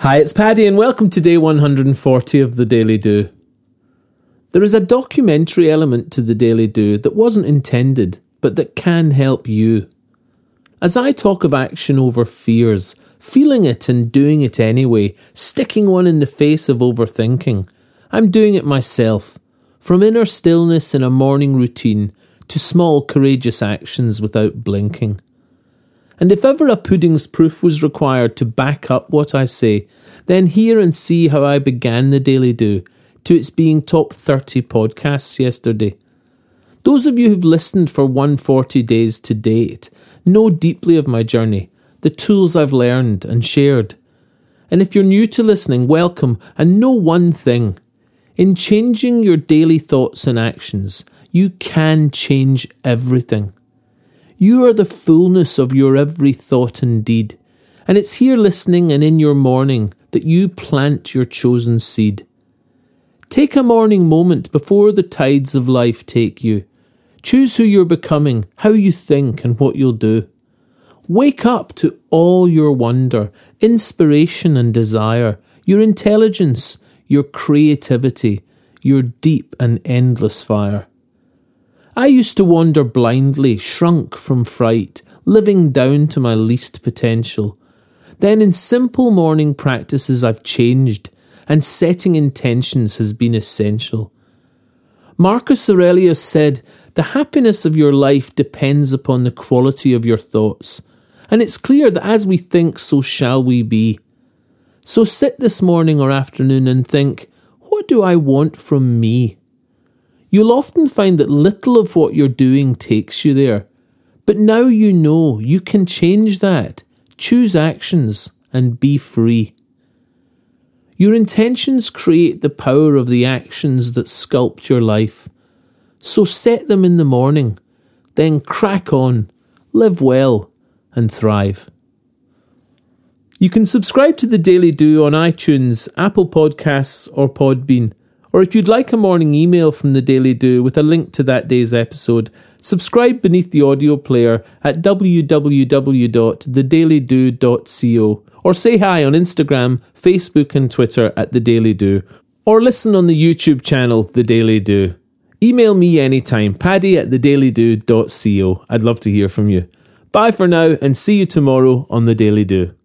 Hi, it's Paddy, and welcome to day 140 of the Daily Do. There is a documentary element to the Daily Do that wasn't intended, but that can help you. As I talk of action over fears, feeling it and doing it anyway, sticking one in the face of overthinking, I'm doing it myself. From inner stillness in a morning routine to small courageous actions without blinking. And if ever a pudding's proof was required to back up what I say, then hear and see how I began the Daily Do to its being top 30 podcasts yesterday. Those of you who've listened for 140 days to date know deeply of my journey, the tools I've learned and shared. And if you're new to listening, welcome and know one thing. In changing your daily thoughts and actions, you can change everything. You are the fullness of your every thought and deed, and it's here listening and in your morning that you plant your chosen seed. Take a morning moment before the tides of life take you. Choose who you're becoming, how you think, and what you'll do. Wake up to all your wonder, inspiration, and desire, your intelligence, your creativity, your deep and endless fire. I used to wander blindly, shrunk from fright, living down to my least potential. Then, in simple morning practices, I've changed, and setting intentions has been essential. Marcus Aurelius said, The happiness of your life depends upon the quality of your thoughts, and it's clear that as we think, so shall we be. So sit this morning or afternoon and think, What do I want from me? You'll often find that little of what you're doing takes you there. But now you know you can change that. Choose actions and be free. Your intentions create the power of the actions that sculpt your life. So set them in the morning, then crack on, live well, and thrive. You can subscribe to the Daily Do on iTunes, Apple Podcasts, or Podbean. Or if you'd like a morning email from the Daily Do with a link to that day's episode, subscribe beneath the audio player at www.thedailydo.co or say hi on Instagram, Facebook, and Twitter at The Daily Do, or listen on the YouTube channel The Daily Do. Email me anytime, paddy at thedailydo.co. I'd love to hear from you. Bye for now and see you tomorrow on The Daily Do.